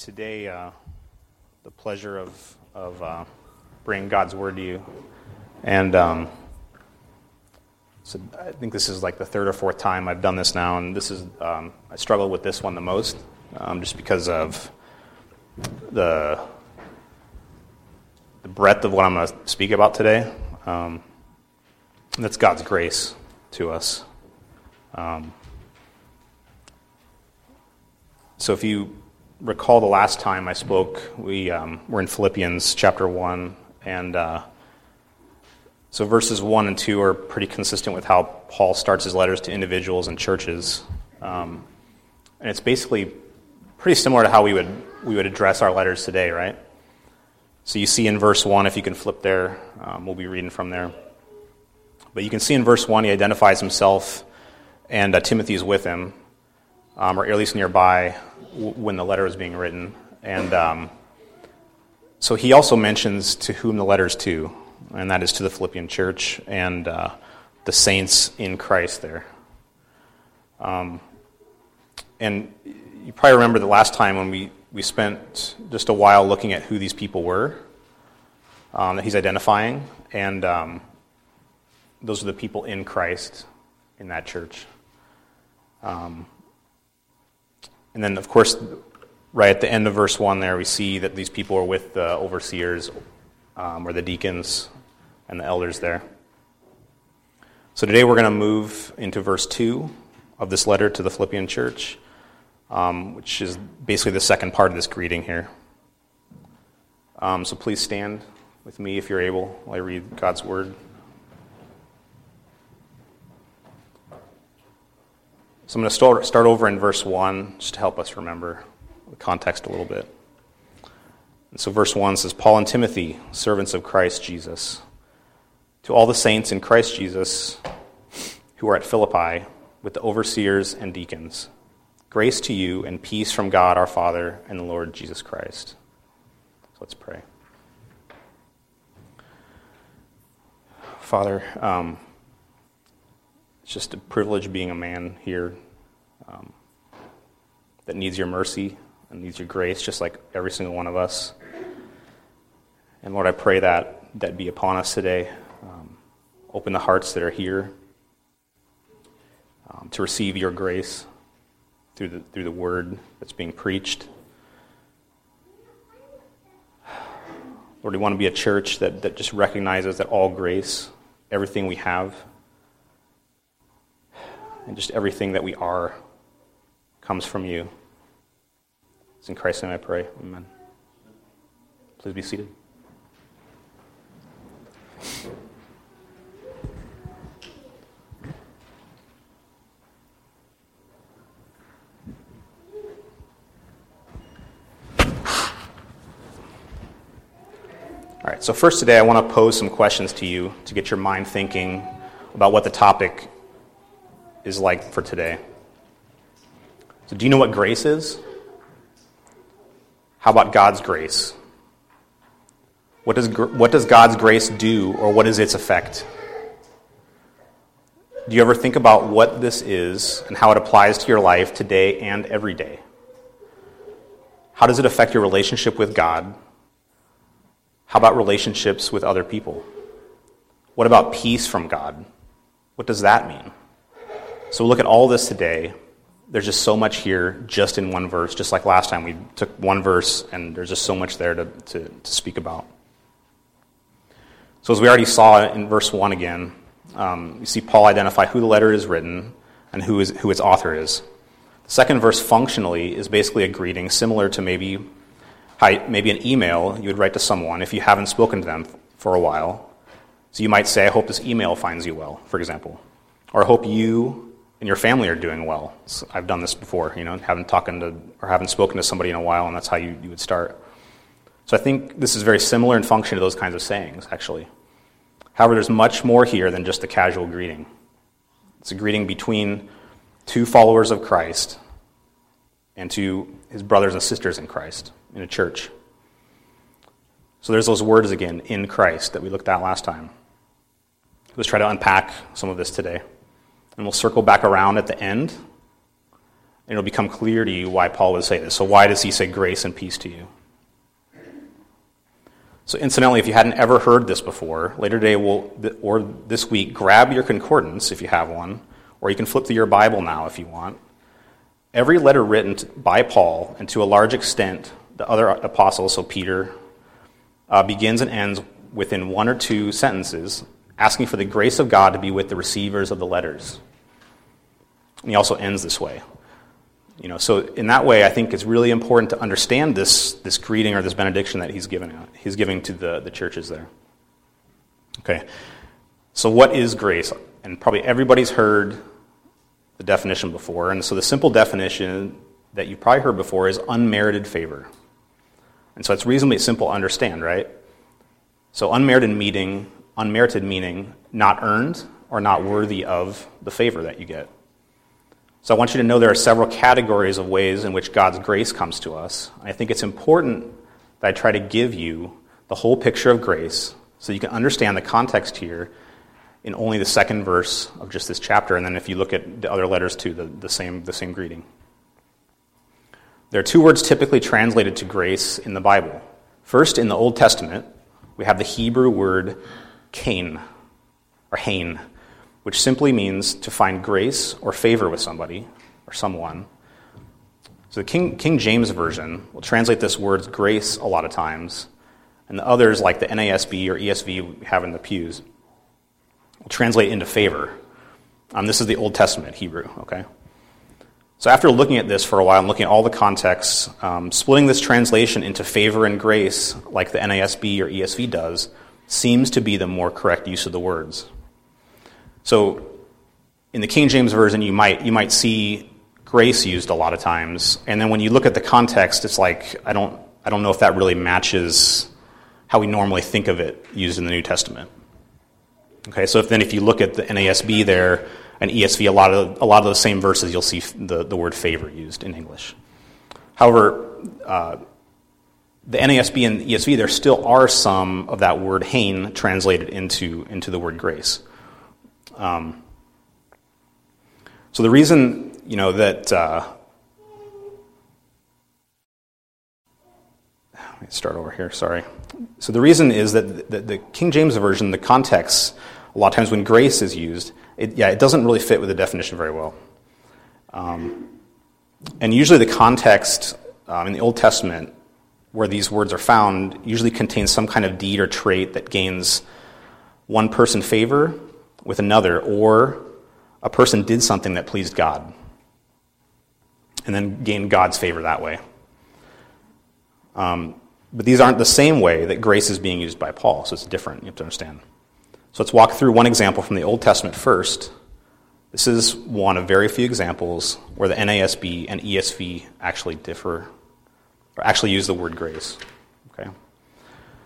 today uh, the pleasure of, of uh, bringing God's Word to you. And um, so I think this is like the third or fourth time I've done this now, and this is, um, I struggle with this one the most um, just because of the, the breadth of what I'm going to speak about today. Um, that's God's grace to us. Um, so if you recall the last time I spoke, we um, were in Philippians chapter 1, and uh, so verses 1 and 2 are pretty consistent with how Paul starts his letters to individuals and churches. Um, and it's basically pretty similar to how we would, we would address our letters today, right? So you see in verse 1, if you can flip there, um, we'll be reading from there. But you can see in verse 1, he identifies himself, and uh, Timothy is with him, um, or at least nearby when the letter is being written. And um, so he also mentions to whom the letter's to, and that is to the Philippian church and uh, the saints in Christ there. Um, and you probably remember the last time when we, we spent just a while looking at who these people were um, that he's identifying. And um, those are the people in Christ in that church. Um, and then, of course, right at the end of verse 1 there, we see that these people are with the overseers um, or the deacons and the elders there. So today we're going to move into verse 2 of this letter to the Philippian church, um, which is basically the second part of this greeting here. Um, so please stand with me if you're able while I read God's word. So I'm going to start, start over in verse 1 just to help us remember the context a little bit. And so, verse 1 says, Paul and Timothy, servants of Christ Jesus, to all the saints in Christ Jesus who are at Philippi, with the overseers and deacons, grace to you and peace from God our Father and the Lord Jesus Christ. So let's pray. Father, um, it's just a privilege being a man here um, that needs your mercy and needs your grace, just like every single one of us. And Lord, I pray that that be upon us today. Um, open the hearts that are here um, to receive your grace through the, through the word that's being preached. Lord, we want to be a church that, that just recognizes that all grace, everything we have, and just everything that we are comes from you. It's in Christ's name I pray. Amen. Please be seated. All right, so first today I want to pose some questions to you to get your mind thinking about what the topic is like for today. So, do you know what grace is? How about God's grace? What does, what does God's grace do, or what is its effect? Do you ever think about what this is and how it applies to your life today and every day? How does it affect your relationship with God? How about relationships with other people? What about peace from God? What does that mean? So we'll look at all this today. There's just so much here just in one verse, just like last time we took one verse and there's just so much there to, to, to speak about. So, as we already saw in verse 1 again, um, you see Paul identify who the letter is written and who, is, who its author is. The second verse functionally is basically a greeting, similar to maybe, maybe an email you would write to someone if you haven't spoken to them for a while. So you might say, I hope this email finds you well, for example. Or I hope you and your family are doing well. So I've done this before, you know, haven't talking to or haven't spoken to somebody in a while, and that's how you, you would start. So I think this is very similar in function to those kinds of sayings, actually. However, there's much more here than just a casual greeting. It's a greeting between two followers of Christ and to his brothers and sisters in Christ in a church. So there's those words again, in Christ, that we looked at last time. Let's try to unpack some of this today. And we'll circle back around at the end and it'll become clear to you why Paul would say this. So, why does he say grace and peace to you? So, incidentally, if you hadn't ever heard this before, later today we'll, or this week, grab your concordance if you have one, or you can flip through your Bible now if you want. Every letter written by Paul, and to a large extent the other apostles, so Peter, uh, begins and ends within one or two sentences, asking for the grace of God to be with the receivers of the letters. And he also ends this way. You know, so in that way, I think it's really important to understand this, this greeting or this benediction that he's giving, he's giving to the, the churches there. Okay, so what is grace? And probably everybody's heard the definition before. And so the simple definition that you've probably heard before is unmerited favor. And so it's reasonably simple to understand, right? So unmerited meaning, unmerited meaning, not earned or not worthy of the favor that you get. So I want you to know there are several categories of ways in which God's grace comes to us. I think it's important that I try to give you the whole picture of grace so you can understand the context here in only the second verse of just this chapter. And then if you look at the other letters too, the, the, same, the same greeting. There are two words typically translated to grace in the Bible. First, in the Old Testament, we have the Hebrew word Cain, or Hain, which simply means to find grace or favor with somebody or someone. So the King, King James Version will translate this word grace a lot of times, and the others, like the NASB or ESV we have in the pews, will translate into favor. Um, this is the Old Testament Hebrew, okay? So after looking at this for a while and looking at all the contexts, um, splitting this translation into favor and grace, like the NASB or ESV does, seems to be the more correct use of the words. So in the King James Version, you might, you might see grace used a lot of times. And then when you look at the context, it's like, I don't, I don't know if that really matches how we normally think of it used in the New Testament. Okay, so if, then if you look at the NASB there and ESV, a lot of, a lot of those same verses, you'll see the, the word favor used in English. However, uh, the NASB and ESV, there still are some of that word hain translated into, into the word grace. Um, so the reason, you know, that uh, let me start over here. Sorry. So the reason is that the, the, King James version, the context, a lot of times when grace is used, it, yeah, it doesn't really fit with the definition very well. Um, and usually the context um, in the Old Testament where these words are found usually contains some kind of deed or trait that gains one person favor with another, or a person did something that pleased God and then gained God's favor that way. Um, but these aren't the same way that grace is being used by Paul, so it's different. You have to understand. So let's walk through one example from the Old Testament first. This is one of very few examples where the NASB and ESV actually differ, or actually use the word grace. Okay?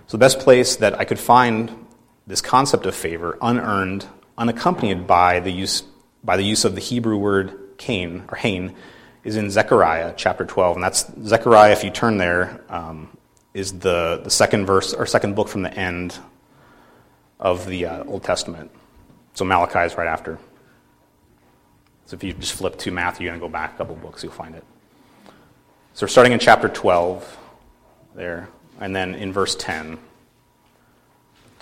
So the best place that I could find this concept of favor, unearned, unaccompanied by the use, by the use of the Hebrew word Cain, or Hain, is in Zechariah chapter 12. And that's Zechariah, if you turn there, um, is the, the second verse, or second book from the end of the uh, Old Testament. So Malachi is right after. So if you just flip to Matthew and go back a couple books, you'll find it. So we're starting in chapter 12 there, and then in verse 10.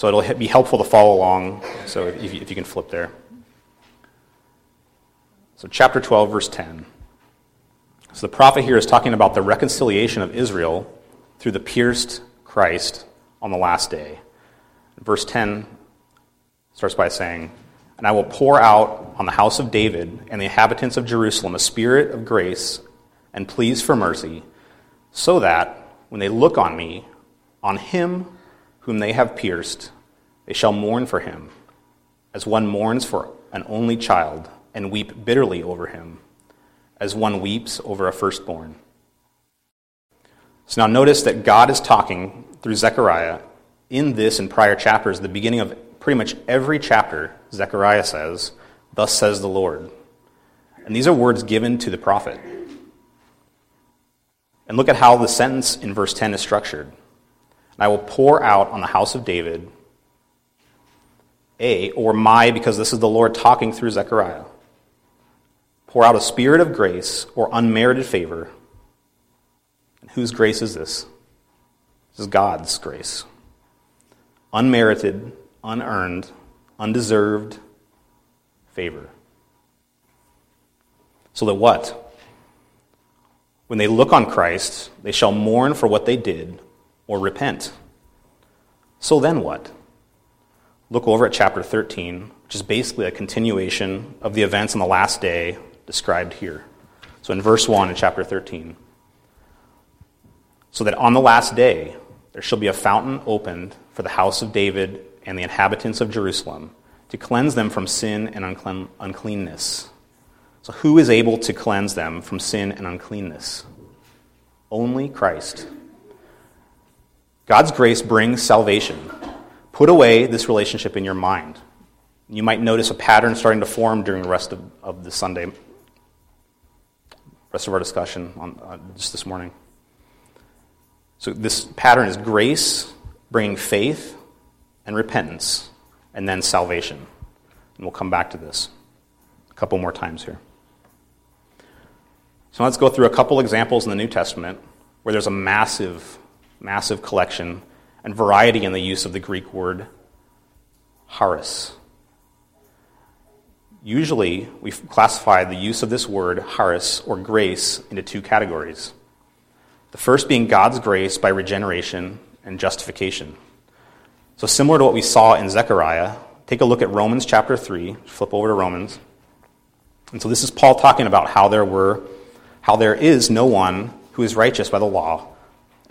So it'll be helpful to follow along, so if you, if you can flip there. So, chapter 12, verse 10. So, the prophet here is talking about the reconciliation of Israel through the pierced Christ on the last day. Verse 10 starts by saying, And I will pour out on the house of David and the inhabitants of Jerusalem a spirit of grace and pleas for mercy, so that when they look on me, on him whom they have pierced, they shall mourn for him, as one mourns for an only child, and weep bitterly over him, as one weeps over a firstborn. So now notice that God is talking through Zechariah in this and prior chapters, the beginning of pretty much every chapter, Zechariah says, Thus says the Lord. And these are words given to the prophet. And look at how the sentence in verse 10 is structured. I will pour out on the house of David a, or my, because this is the Lord talking through Zechariah. pour out a spirit of grace or unmerited favor. And whose grace is this? This is God's grace. Unmerited, unearned, undeserved favor. So that what? When they look on Christ, they shall mourn for what they did or repent. So then what? Look over at chapter 13, which is basically a continuation of the events on the last day described here. So in verse 1 in chapter 13. So that on the last day there shall be a fountain opened for the house of David and the inhabitants of Jerusalem to cleanse them from sin and uncleanness. So, who is able to cleanse them from sin and uncleanness? Only Christ. God's grace brings salvation. Put away this relationship in your mind. You might notice a pattern starting to form during the rest of, of the Sunday, rest of our discussion on, uh, just this morning. So, this pattern is grace bringing faith and repentance, and then salvation. And we'll come back to this a couple more times here. So let's go through a couple examples in the New Testament where there's a massive, massive collection and variety in the use of the Greek word charis. Usually, we classify the use of this word, charis, or grace, into two categories. The first being God's grace by regeneration and justification. So, similar to what we saw in Zechariah, take a look at Romans chapter 3, flip over to Romans. And so, this is Paul talking about how there were how there is no one who is righteous by the law.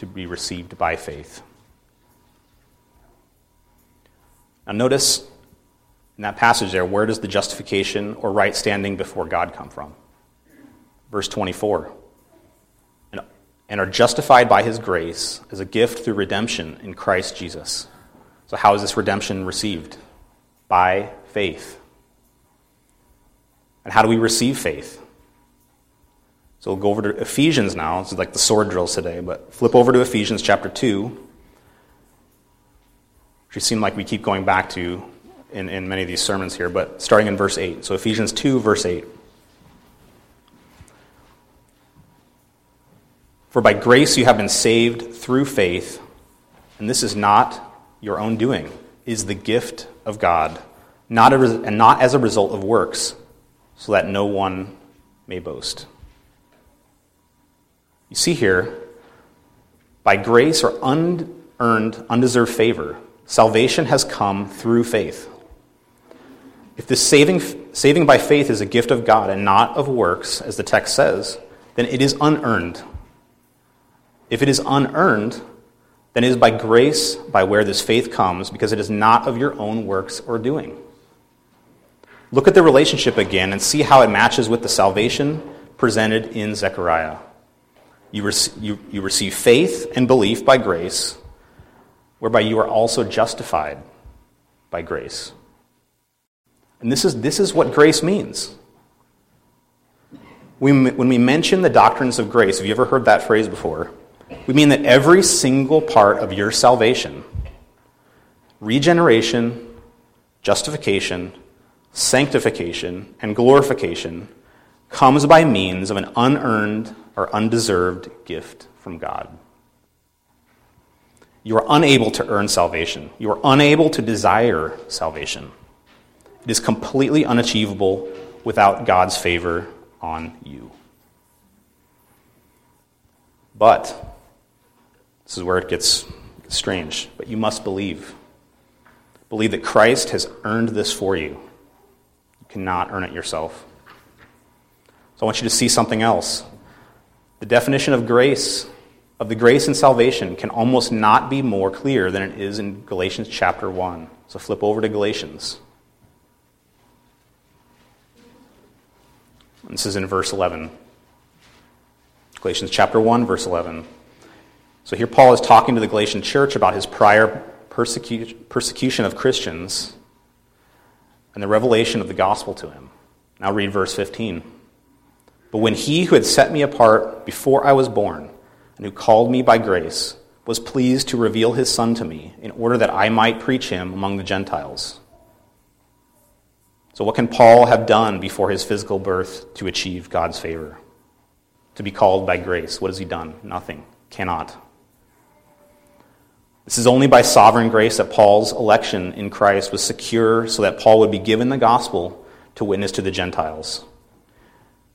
to be received by faith. Now, notice in that passage there, where does the justification or right standing before God come from? Verse 24. And are justified by his grace as a gift through redemption in Christ Jesus. So, how is this redemption received? By faith. And how do we receive faith? So we'll go over to Ephesians now. This is like the sword drills today, but flip over to Ephesians chapter 2, which it seem like we keep going back to in, in many of these sermons here, but starting in verse 8. So Ephesians 2, verse 8. For by grace you have been saved through faith, and this is not your own doing, is the gift of God, not a, and not as a result of works, so that no one may boast. You see here, by grace or unearned, undeserved favor, salvation has come through faith. If this saving, saving by faith is a gift of God and not of works, as the text says, then it is unearned. If it is unearned, then it is by grace by where this faith comes, because it is not of your own works or doing. Look at the relationship again and see how it matches with the salvation presented in Zechariah. You, you, you receive faith and belief by grace, whereby you are also justified by grace. And this is, this is what grace means. We, when we mention the doctrines of grace, have you ever heard that phrase before? We mean that every single part of your salvation, regeneration, justification, sanctification, and glorification, comes by means of an unearned or undeserved gift from God. You are unable to earn salvation. You are unable to desire salvation. It is completely unachievable without God's favor on you. But, this is where it gets strange, but you must believe. Believe that Christ has earned this for you. You cannot earn it yourself. So I want you to see something else. The definition of grace, of the grace and salvation, can almost not be more clear than it is in Galatians chapter 1. So flip over to Galatians. This is in verse 11. Galatians chapter 1, verse 11. So here Paul is talking to the Galatian church about his prior persecu- persecution of Christians and the revelation of the gospel to him. Now read verse 15. But when he who had set me apart before I was born, and who called me by grace, was pleased to reveal his Son to me, in order that I might preach him among the Gentiles. So, what can Paul have done before his physical birth to achieve God's favor? To be called by grace. What has he done? Nothing. Cannot. This is only by sovereign grace that Paul's election in Christ was secure so that Paul would be given the gospel to witness to the Gentiles.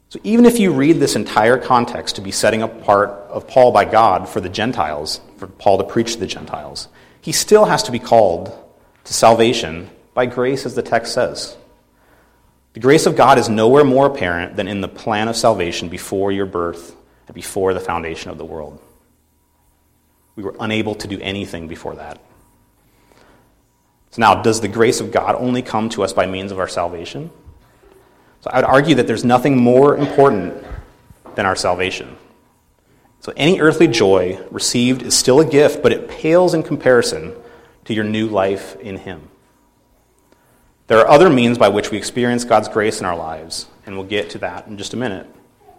So even if you read this entire context to be setting apart of Paul by God for the Gentiles, for Paul to preach to the Gentiles, he still has to be called to salvation by grace, as the text says. The grace of God is nowhere more apparent than in the plan of salvation before your birth and before the foundation of the world. We were unable to do anything before that. So now, does the grace of God only come to us by means of our salvation? So I would argue that there's nothing more important than our salvation. So any earthly joy received is still a gift, but it pales in comparison to your new life in Him. There are other means by which we experience God's grace in our lives, and we'll get to that in just a minute.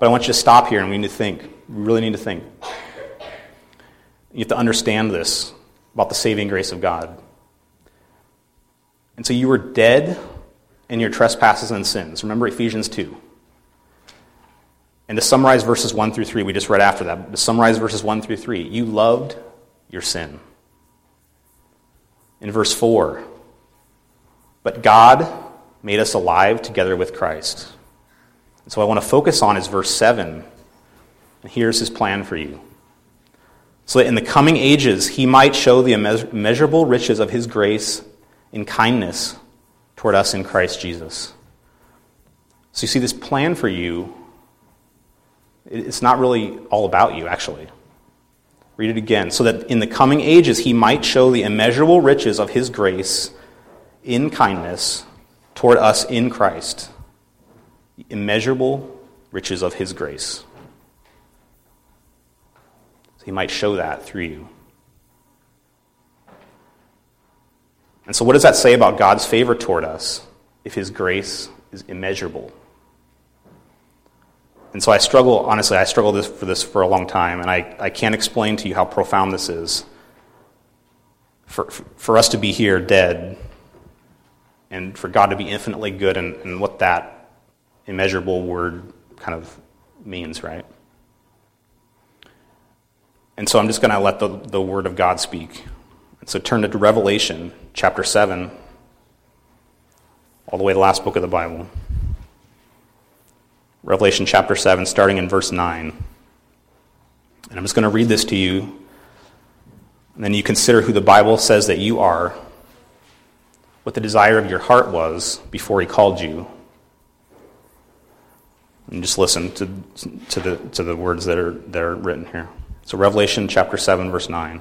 But I want you to stop here and we need to think. We really need to think. You have to understand this about the saving grace of God. And so you were dead in your trespasses and sins. Remember Ephesians 2. And to summarize verses 1 through 3, we just read after that. To summarize verses 1 through 3, you loved your sin. In verse 4, but God made us alive together with Christ. And so I want to focus on is verse 7. And here's his plan for you so that in the coming ages he might show the immeasurable riches of his grace in kindness toward us in Christ Jesus. So you see, this plan for you, it's not really all about you, actually. Read it again. So that in the coming ages he might show the immeasurable riches of his grace in kindness toward us in Christ. The immeasurable riches of his grace. So he might show that through you. And so, what does that say about God's favor toward us if His grace is immeasurable? And so, I struggle, honestly, I struggled this, for this for a long time, and I, I can't explain to you how profound this is. For, for us to be here dead, and for God to be infinitely good, and, and what that immeasurable word kind of means, right? And so I'm just going to let the, the Word of God speak. So turn to Revelation chapter 7, all the way to the last book of the Bible. Revelation chapter 7, starting in verse 9. And I'm just going to read this to you. And then you consider who the Bible says that you are, what the desire of your heart was before He called you. And just listen to, to, the, to the words that are, that are written here. So, Revelation chapter 7, verse 9.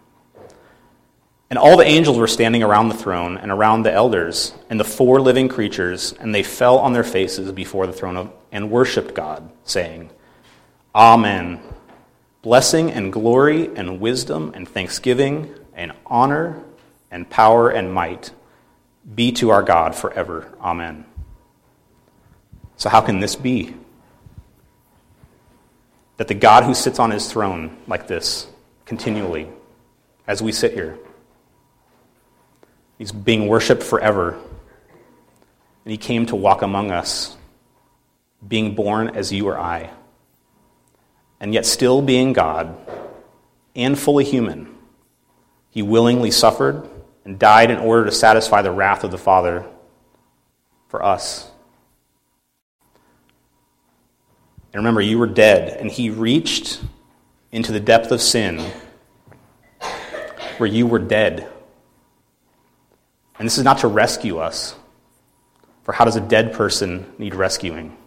And all the angels were standing around the throne and around the elders and the four living creatures, and they fell on their faces before the throne of, and worshiped God, saying, Amen. Blessing and glory and wisdom and thanksgiving and honor and power and might be to our God forever. Amen. So, how can this be? That the God who sits on his throne like this continually, as we sit here, He's being worshiped forever. And he came to walk among us, being born as you or I. And yet, still being God and fully human, he willingly suffered and died in order to satisfy the wrath of the Father for us. And remember, you were dead, and he reached into the depth of sin where you were dead. And this is not to rescue us, for how does a dead person need rescuing?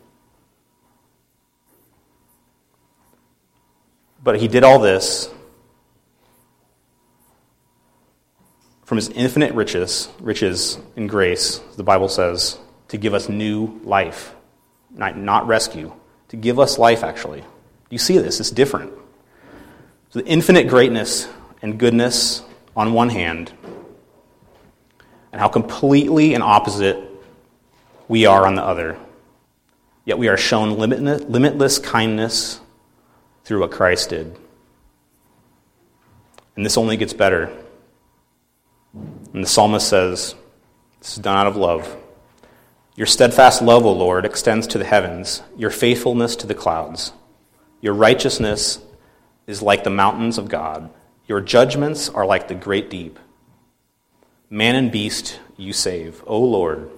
But he did all this from his infinite riches, riches in grace, the Bible says, to give us new life, not, not rescue, to give us life, actually. You see this? It's different. So the infinite greatness and goodness on one hand, and how completely and opposite we are on the other. Yet we are shown limitless kindness through what Christ did. And this only gets better. And the psalmist says, This is done out of love. Your steadfast love, O Lord, extends to the heavens, your faithfulness to the clouds. Your righteousness is like the mountains of God, your judgments are like the great deep. Man and beast you save, O Lord.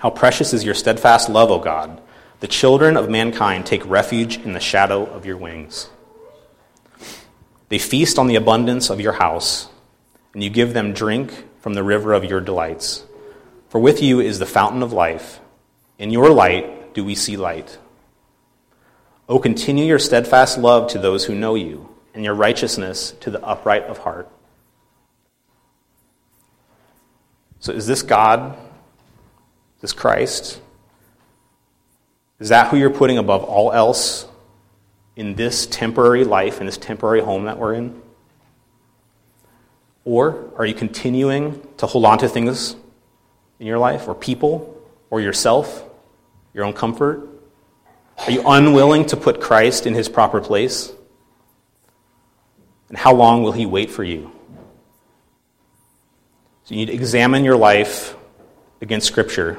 How precious is your steadfast love, O God. The children of mankind take refuge in the shadow of your wings. They feast on the abundance of your house and you give them drink from the river of your delights. For with you is the fountain of life. In your light do we see light. O continue your steadfast love to those who know you, and your righteousness to the upright of heart. So, is this God? Is this Christ? Is that who you're putting above all else in this temporary life, in this temporary home that we're in? Or are you continuing to hold on to things in your life, or people, or yourself, your own comfort? Are you unwilling to put Christ in his proper place? And how long will he wait for you? So you need to examine your life against Scripture.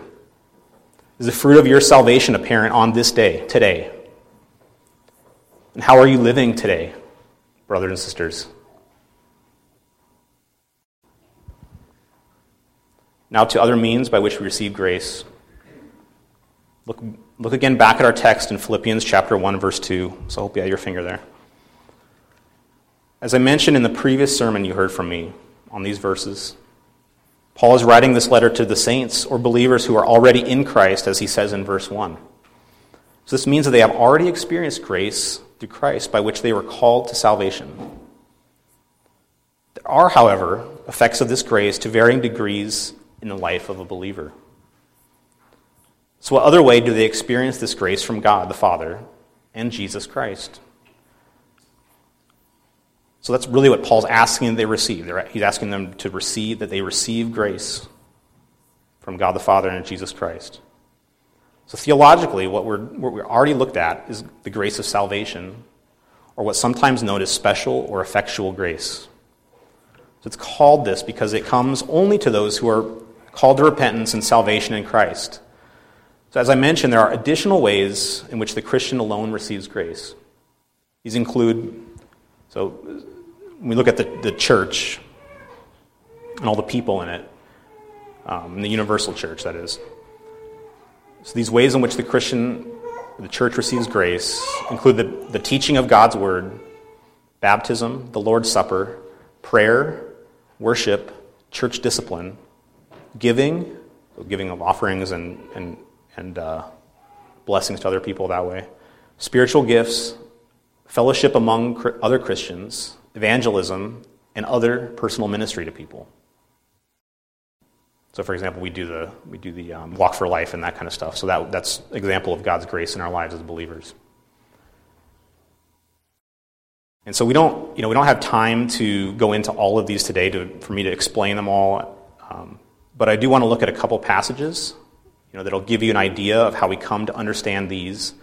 Is the fruit of your salvation apparent on this day, today? And how are you living today, brothers and sisters? Now to other means by which we receive grace. Look, look again back at our text in Philippians chapter 1, verse 2. So I hope you have your finger there. As I mentioned in the previous sermon you heard from me on these verses, Paul is writing this letter to the saints or believers who are already in Christ, as he says in verse 1. So this means that they have already experienced grace through Christ by which they were called to salvation. There are, however, effects of this grace to varying degrees in the life of a believer. So, what other way do they experience this grace from God the Father and Jesus Christ? So that's really what Paul's asking that they receive. He's asking them to receive, that they receive grace from God the Father and Jesus Christ. So theologically, what, we're, what we're already looked at is the grace of salvation, or what's sometimes known as special or effectual grace. So it's called this because it comes only to those who are called to repentance and salvation in Christ. So, as I mentioned, there are additional ways in which the Christian alone receives grace. These include, so we look at the, the church and all the people in it, um, the universal church, that is. So, these ways in which the Christian, the church receives grace include the, the teaching of God's word, baptism, the Lord's Supper, prayer, worship, church discipline, giving, so giving of offerings and, and, and uh, blessings to other people that way, spiritual gifts, fellowship among other Christians, evangelism, and other personal ministry to people. So, for example, we do the, we do the um, walk for life and that kind of stuff. So that, that's example of God's grace in our lives as believers. And so we don't, you know, we don't have time to go into all of these today to, for me to explain them all. Um, but I do want to look at a couple passages you know, that'll give you an idea of how we come to understand these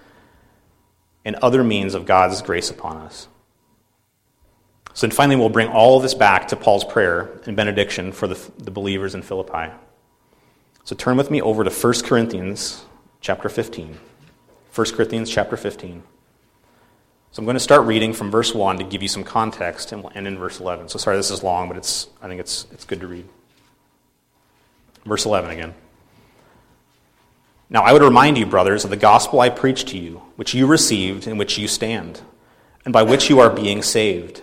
and other means of God's grace upon us. So then finally, we'll bring all of this back to Paul's prayer and benediction for the, the believers in Philippi. So turn with me over to 1 Corinthians chapter 15. 1 Corinthians chapter 15. So I'm going to start reading from verse 1 to give you some context and we'll end in verse 11. So sorry this is long, but it's, I think it's, it's good to read. Verse 11 again. Now I would remind you, brothers, of the gospel I preached to you, which you received, in which you stand, and by which you are being saved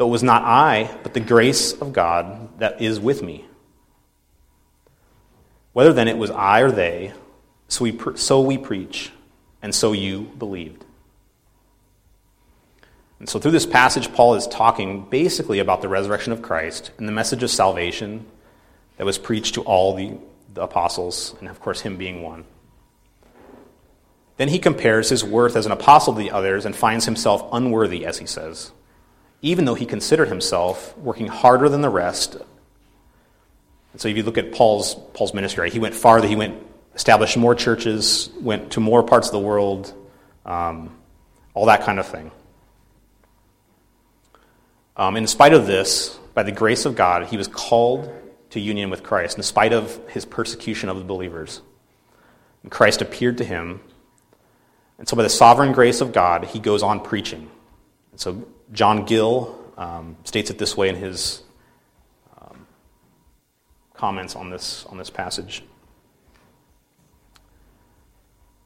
Though it was not I, but the grace of God that is with me. Whether then it was I or they, so we, so we preach, and so you believed. And so, through this passage, Paul is talking basically about the resurrection of Christ and the message of salvation that was preached to all the, the apostles, and of course, him being one. Then he compares his worth as an apostle to the others and finds himself unworthy, as he says, even though he considered himself working harder than the rest and so if you look at Paul's, Paul's ministry, he went farther. He went, established more churches, went to more parts of the world, um, all that kind of thing. Um, in spite of this, by the grace of God, he was called to union with Christ, in spite of his persecution of the believers. And Christ appeared to him. And so, by the sovereign grace of God, he goes on preaching. And so, John Gill um, states it this way in his comments on this, on this passage.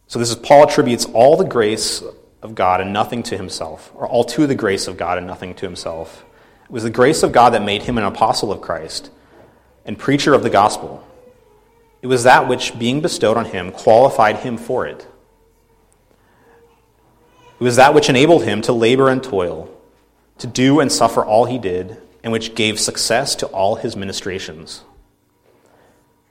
So this is Paul attributes all the grace of God and nothing to himself, or all to the grace of God and nothing to himself. It was the grace of God that made him an apostle of Christ and preacher of the gospel. It was that which, being bestowed on him, qualified him for it. It was that which enabled him to labor and toil, to do and suffer all he did, and which gave success to all his ministrations.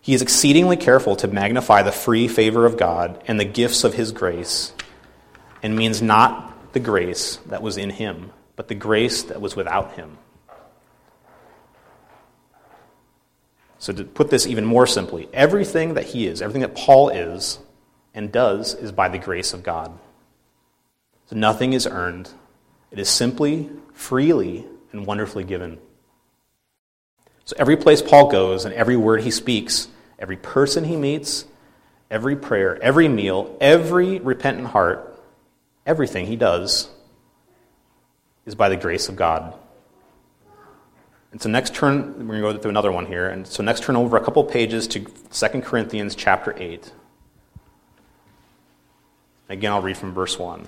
He is exceedingly careful to magnify the free favor of God and the gifts of His grace, and means not the grace that was in Him, but the grace that was without Him. So, to put this even more simply, everything that He is, everything that Paul is and does, is by the grace of God. So, nothing is earned, it is simply, freely, and wonderfully given. So, every place Paul goes and every word he speaks every person he meets, every prayer, every meal, every repentant heart, everything he does is by the grace of God. And so next turn, we're going to go through another one here. And so next turn over a couple pages to 2 Corinthians chapter 8. Again, I'll read from verse 1.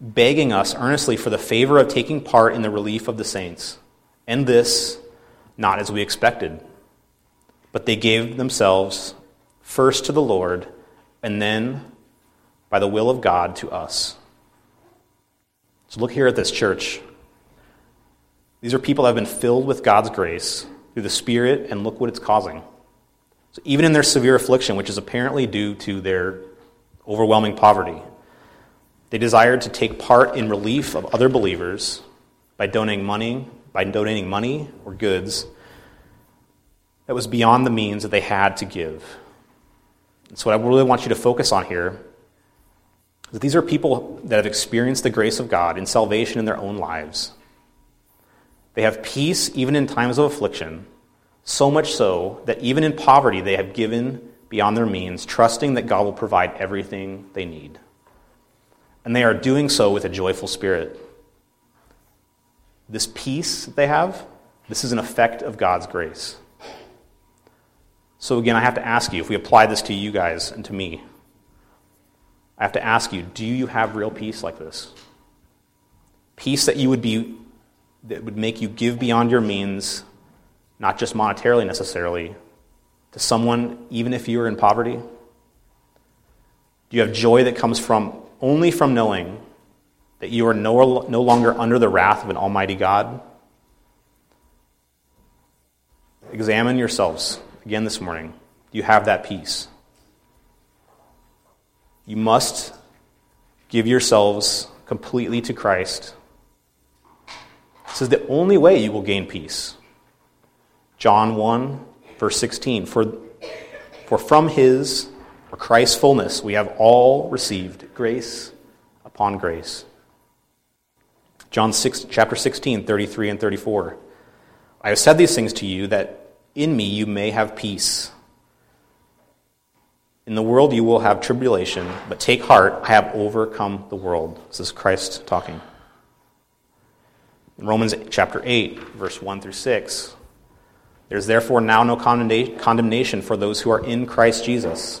begging us earnestly for the favor of taking part in the relief of the saints, and this not as we expected but they gave themselves first to the Lord and then, by the will of God, to us. So look here at this church. These are people that have been filled with God's grace through the Spirit, and look what it's causing. So even in their severe affliction, which is apparently due to their overwhelming poverty, they desired to take part in relief of other believers by donating money, by donating money or goods that was beyond the means that they had to give. And so, what I really want you to focus on here is that these are people that have experienced the grace of God in salvation in their own lives. They have peace even in times of affliction, so much so that even in poverty they have given beyond their means, trusting that God will provide everything they need. And they are doing so with a joyful spirit. this peace they have, this is an effect of God's grace. So, again, I have to ask you if we apply this to you guys and to me, I have to ask you do you have real peace like this? Peace that you would be, that would make you give beyond your means, not just monetarily necessarily, to someone, even if you are in poverty? Do you have joy that comes from only from knowing that you are no, no longer under the wrath of an almighty God? Examine yourselves again this morning. Do you have that peace? You must give yourselves completely to Christ. This is the only way you will gain peace. John 1, verse 16. For, for from his, or Christ's fullness, we have all received grace upon grace. John 6, chapter 16, 33 and 34. I have said these things to you that in me you may have peace. In the world you will have tribulation, but take heart, I have overcome the world. This is Christ talking. In Romans chapter 8, verse 1 through 6, there's therefore now no condemnation for those who are in Christ Jesus.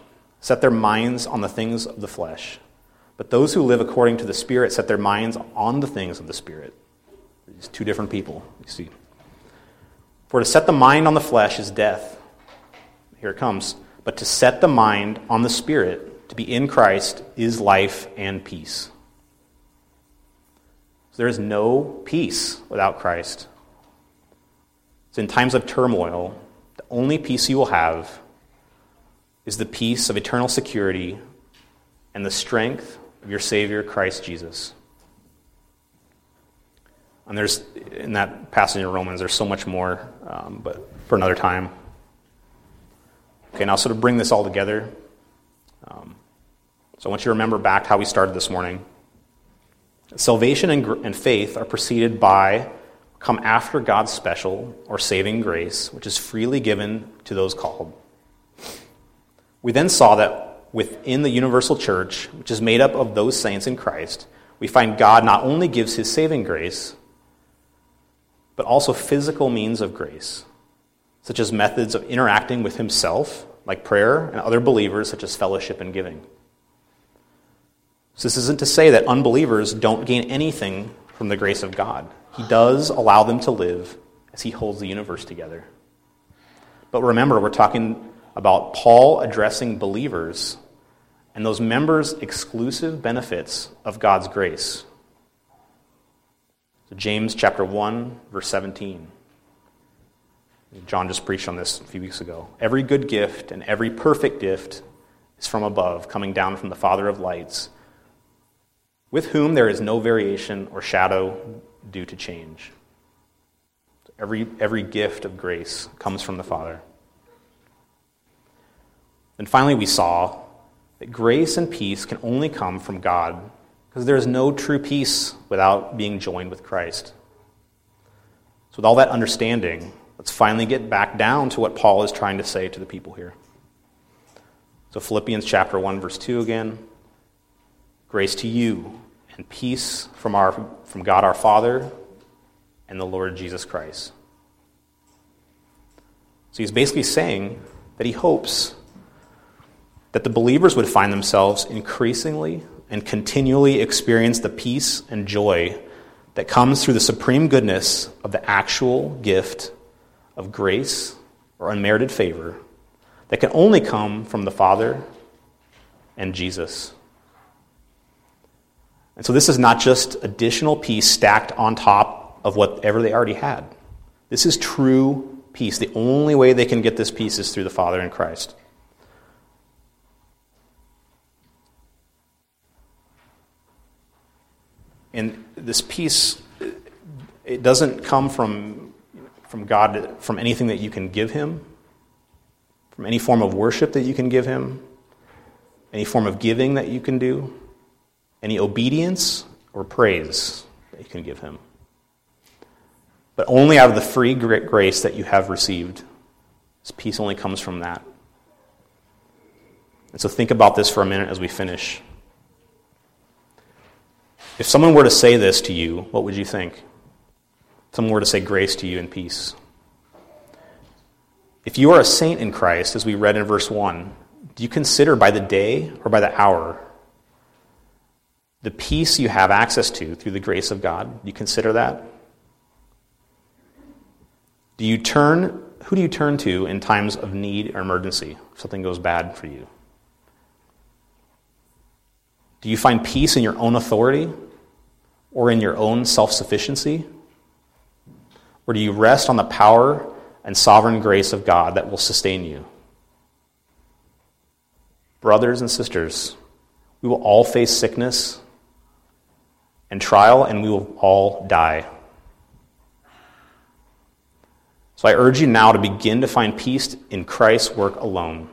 set their minds on the things of the flesh, but those who live according to the Spirit set their minds on the things of the Spirit. These two different people, you see. For to set the mind on the flesh is death here it comes. But to set the mind on the Spirit, to be in Christ, is life and peace. So there is no peace without Christ. So in times of turmoil, the only peace you will have is the peace of eternal security and the strength of your Savior, Christ Jesus. And there's, in that passage in Romans, there's so much more, um, but for another time. Okay, now, sort of bring this all together, um, so I want you to remember back how we started this morning. Salvation and, and faith are preceded by, come after God's special or saving grace, which is freely given to those called. We then saw that within the universal church, which is made up of those saints in Christ, we find God not only gives his saving grace, but also physical means of grace such as methods of interacting with himself, like prayer, and other believers, such as fellowship and giving. So, this isn't to say that unbelievers don't gain anything from the grace of God. He does allow them to live as he holds the universe together. But remember, we're talking about Paul addressing believers and those members' exclusive benefits of God's grace. So James chapter 1, verse 17. John just preached on this a few weeks ago. Every good gift and every perfect gift is from above, coming down from the Father of lights, with whom there is no variation or shadow due to change. Every, every gift of grace comes from the Father. And finally, we saw that grace and peace can only come from God because there is no true peace without being joined with Christ. So, with all that understanding, Let's finally get back down to what Paul is trying to say to the people here. So, Philippians chapter 1, verse 2 again. Grace to you and peace from, our, from God our Father and the Lord Jesus Christ. So, he's basically saying that he hopes that the believers would find themselves increasingly and continually experience the peace and joy that comes through the supreme goodness of the actual gift of grace or unmerited favor that can only come from the Father and Jesus. And so this is not just additional peace stacked on top of whatever they already had. This is true peace. The only way they can get this peace is through the Father and Christ. And this peace, it doesn't come from from God, from anything that you can give Him, from any form of worship that you can give Him, any form of giving that you can do, any obedience or praise that you can give Him. But only out of the free grace that you have received. This peace only comes from that. And so think about this for a minute as we finish. If someone were to say this to you, what would you think? If someone were to say grace to you and peace. If you are a saint in Christ, as we read in verse 1, do you consider by the day or by the hour the peace you have access to through the grace of God? Do you consider that? Do you turn who do you turn to in times of need or emergency if something goes bad for you? Do you find peace in your own authority or in your own self sufficiency? Or do you rest on the power and sovereign grace of God that will sustain you? Brothers and sisters, we will all face sickness and trial, and we will all die. So I urge you now to begin to find peace in Christ's work alone.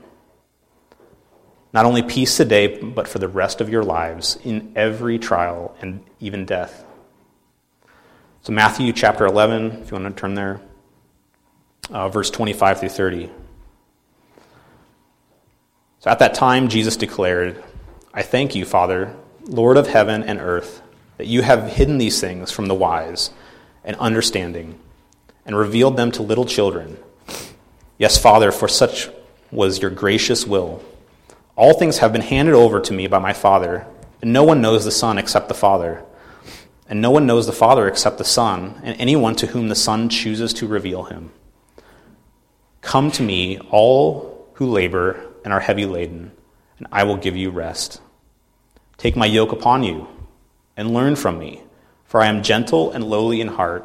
Not only peace today, but for the rest of your lives in every trial and even death. So, Matthew chapter 11, if you want to turn there, uh, verse 25 through 30. So, at that time, Jesus declared, I thank you, Father, Lord of heaven and earth, that you have hidden these things from the wise and understanding and revealed them to little children. Yes, Father, for such was your gracious will. All things have been handed over to me by my Father, and no one knows the Son except the Father, and no one knows the Father except the Son, and anyone to whom the Son chooses to reveal him. Come to me, all who labor and are heavy laden, and I will give you rest. Take my yoke upon you, and learn from me, for I am gentle and lowly in heart,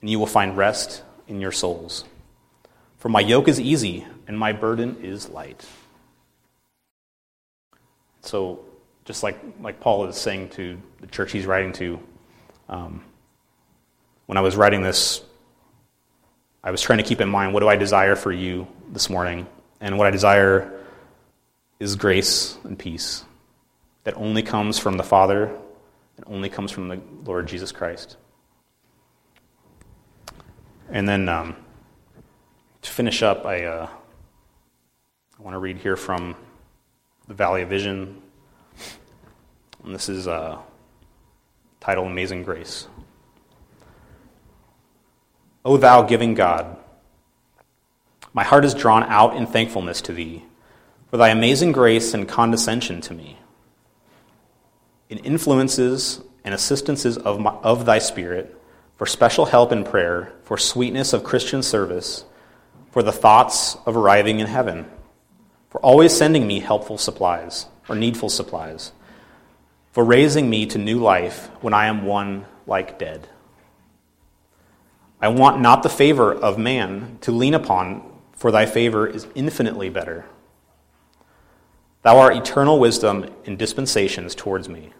and you will find rest in your souls. For my yoke is easy, and my burden is light. So, just like, like Paul is saying to the church he's writing to, um, when I was writing this, I was trying to keep in mind what do I desire for you this morning? And what I desire is grace and peace that only comes from the Father and only comes from the Lord Jesus Christ. And then um, to finish up, I, uh, I want to read here from the Valley of Vision. And this is uh, titled Amazing Grace. O thou giving God, my heart is drawn out in thankfulness to thee for thy amazing grace and condescension to me. In influences and assistances of, my, of thy Spirit, for special help in prayer, for sweetness of Christian service, for the thoughts of arriving in heaven for always sending me helpful supplies or needful supplies, for raising me to new life when I am one like dead. I want not the favor of man to lean upon, for thy favor is infinitely better. Thou art eternal wisdom in dispensations towards me,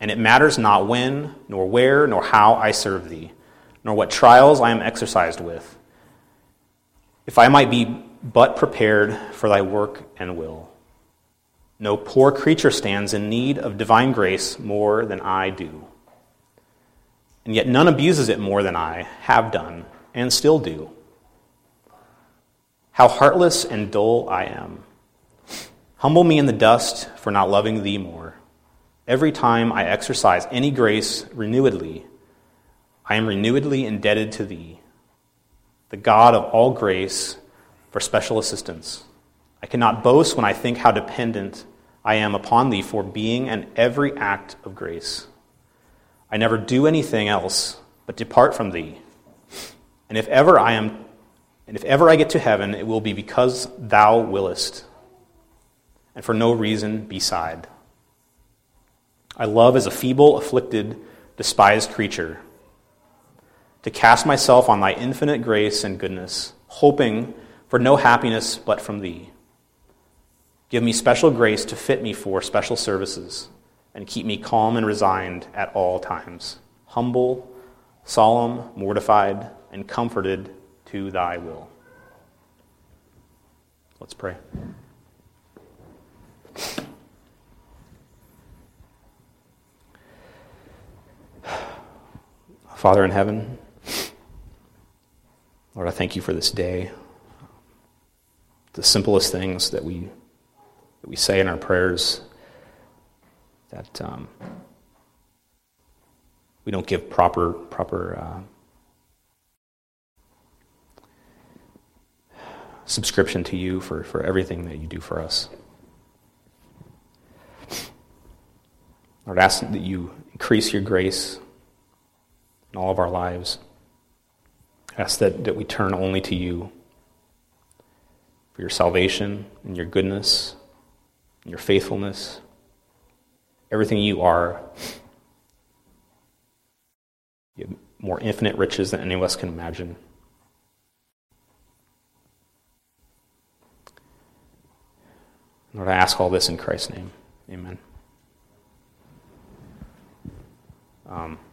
and it matters not when, nor where, nor how I serve thee, nor what trials I am exercised with. If I might be but prepared for thy work and will. No poor creature stands in need of divine grace more than I do. And yet none abuses it more than I have done and still do. How heartless and dull I am. Humble me in the dust for not loving thee more. Every time I exercise any grace renewedly, I am renewedly indebted to thee, the God of all grace for special assistance. I cannot boast when I think how dependent I am upon thee for being and every act of grace. I never do anything else but depart from thee. And if ever I am and if ever I get to heaven, it will be because thou willest, and for no reason beside. I love as a feeble, afflicted, despised creature to cast myself on thy infinite grace and goodness, hoping for no happiness but from thee. Give me special grace to fit me for special services, and keep me calm and resigned at all times, humble, solemn, mortified, and comforted to thy will. Let's pray. Father in heaven, Lord, I thank you for this day. The simplest things that we, that we say in our prayers that um, we don't give proper, proper uh, subscription to you for, for everything that you do for us. Lord, ask that you increase your grace in all of our lives. Ask that, that we turn only to you for your salvation and your goodness and your faithfulness. Everything you are, you have more infinite riches than any of us can imagine. Lord, I ask all this in Christ's name. Amen. Um,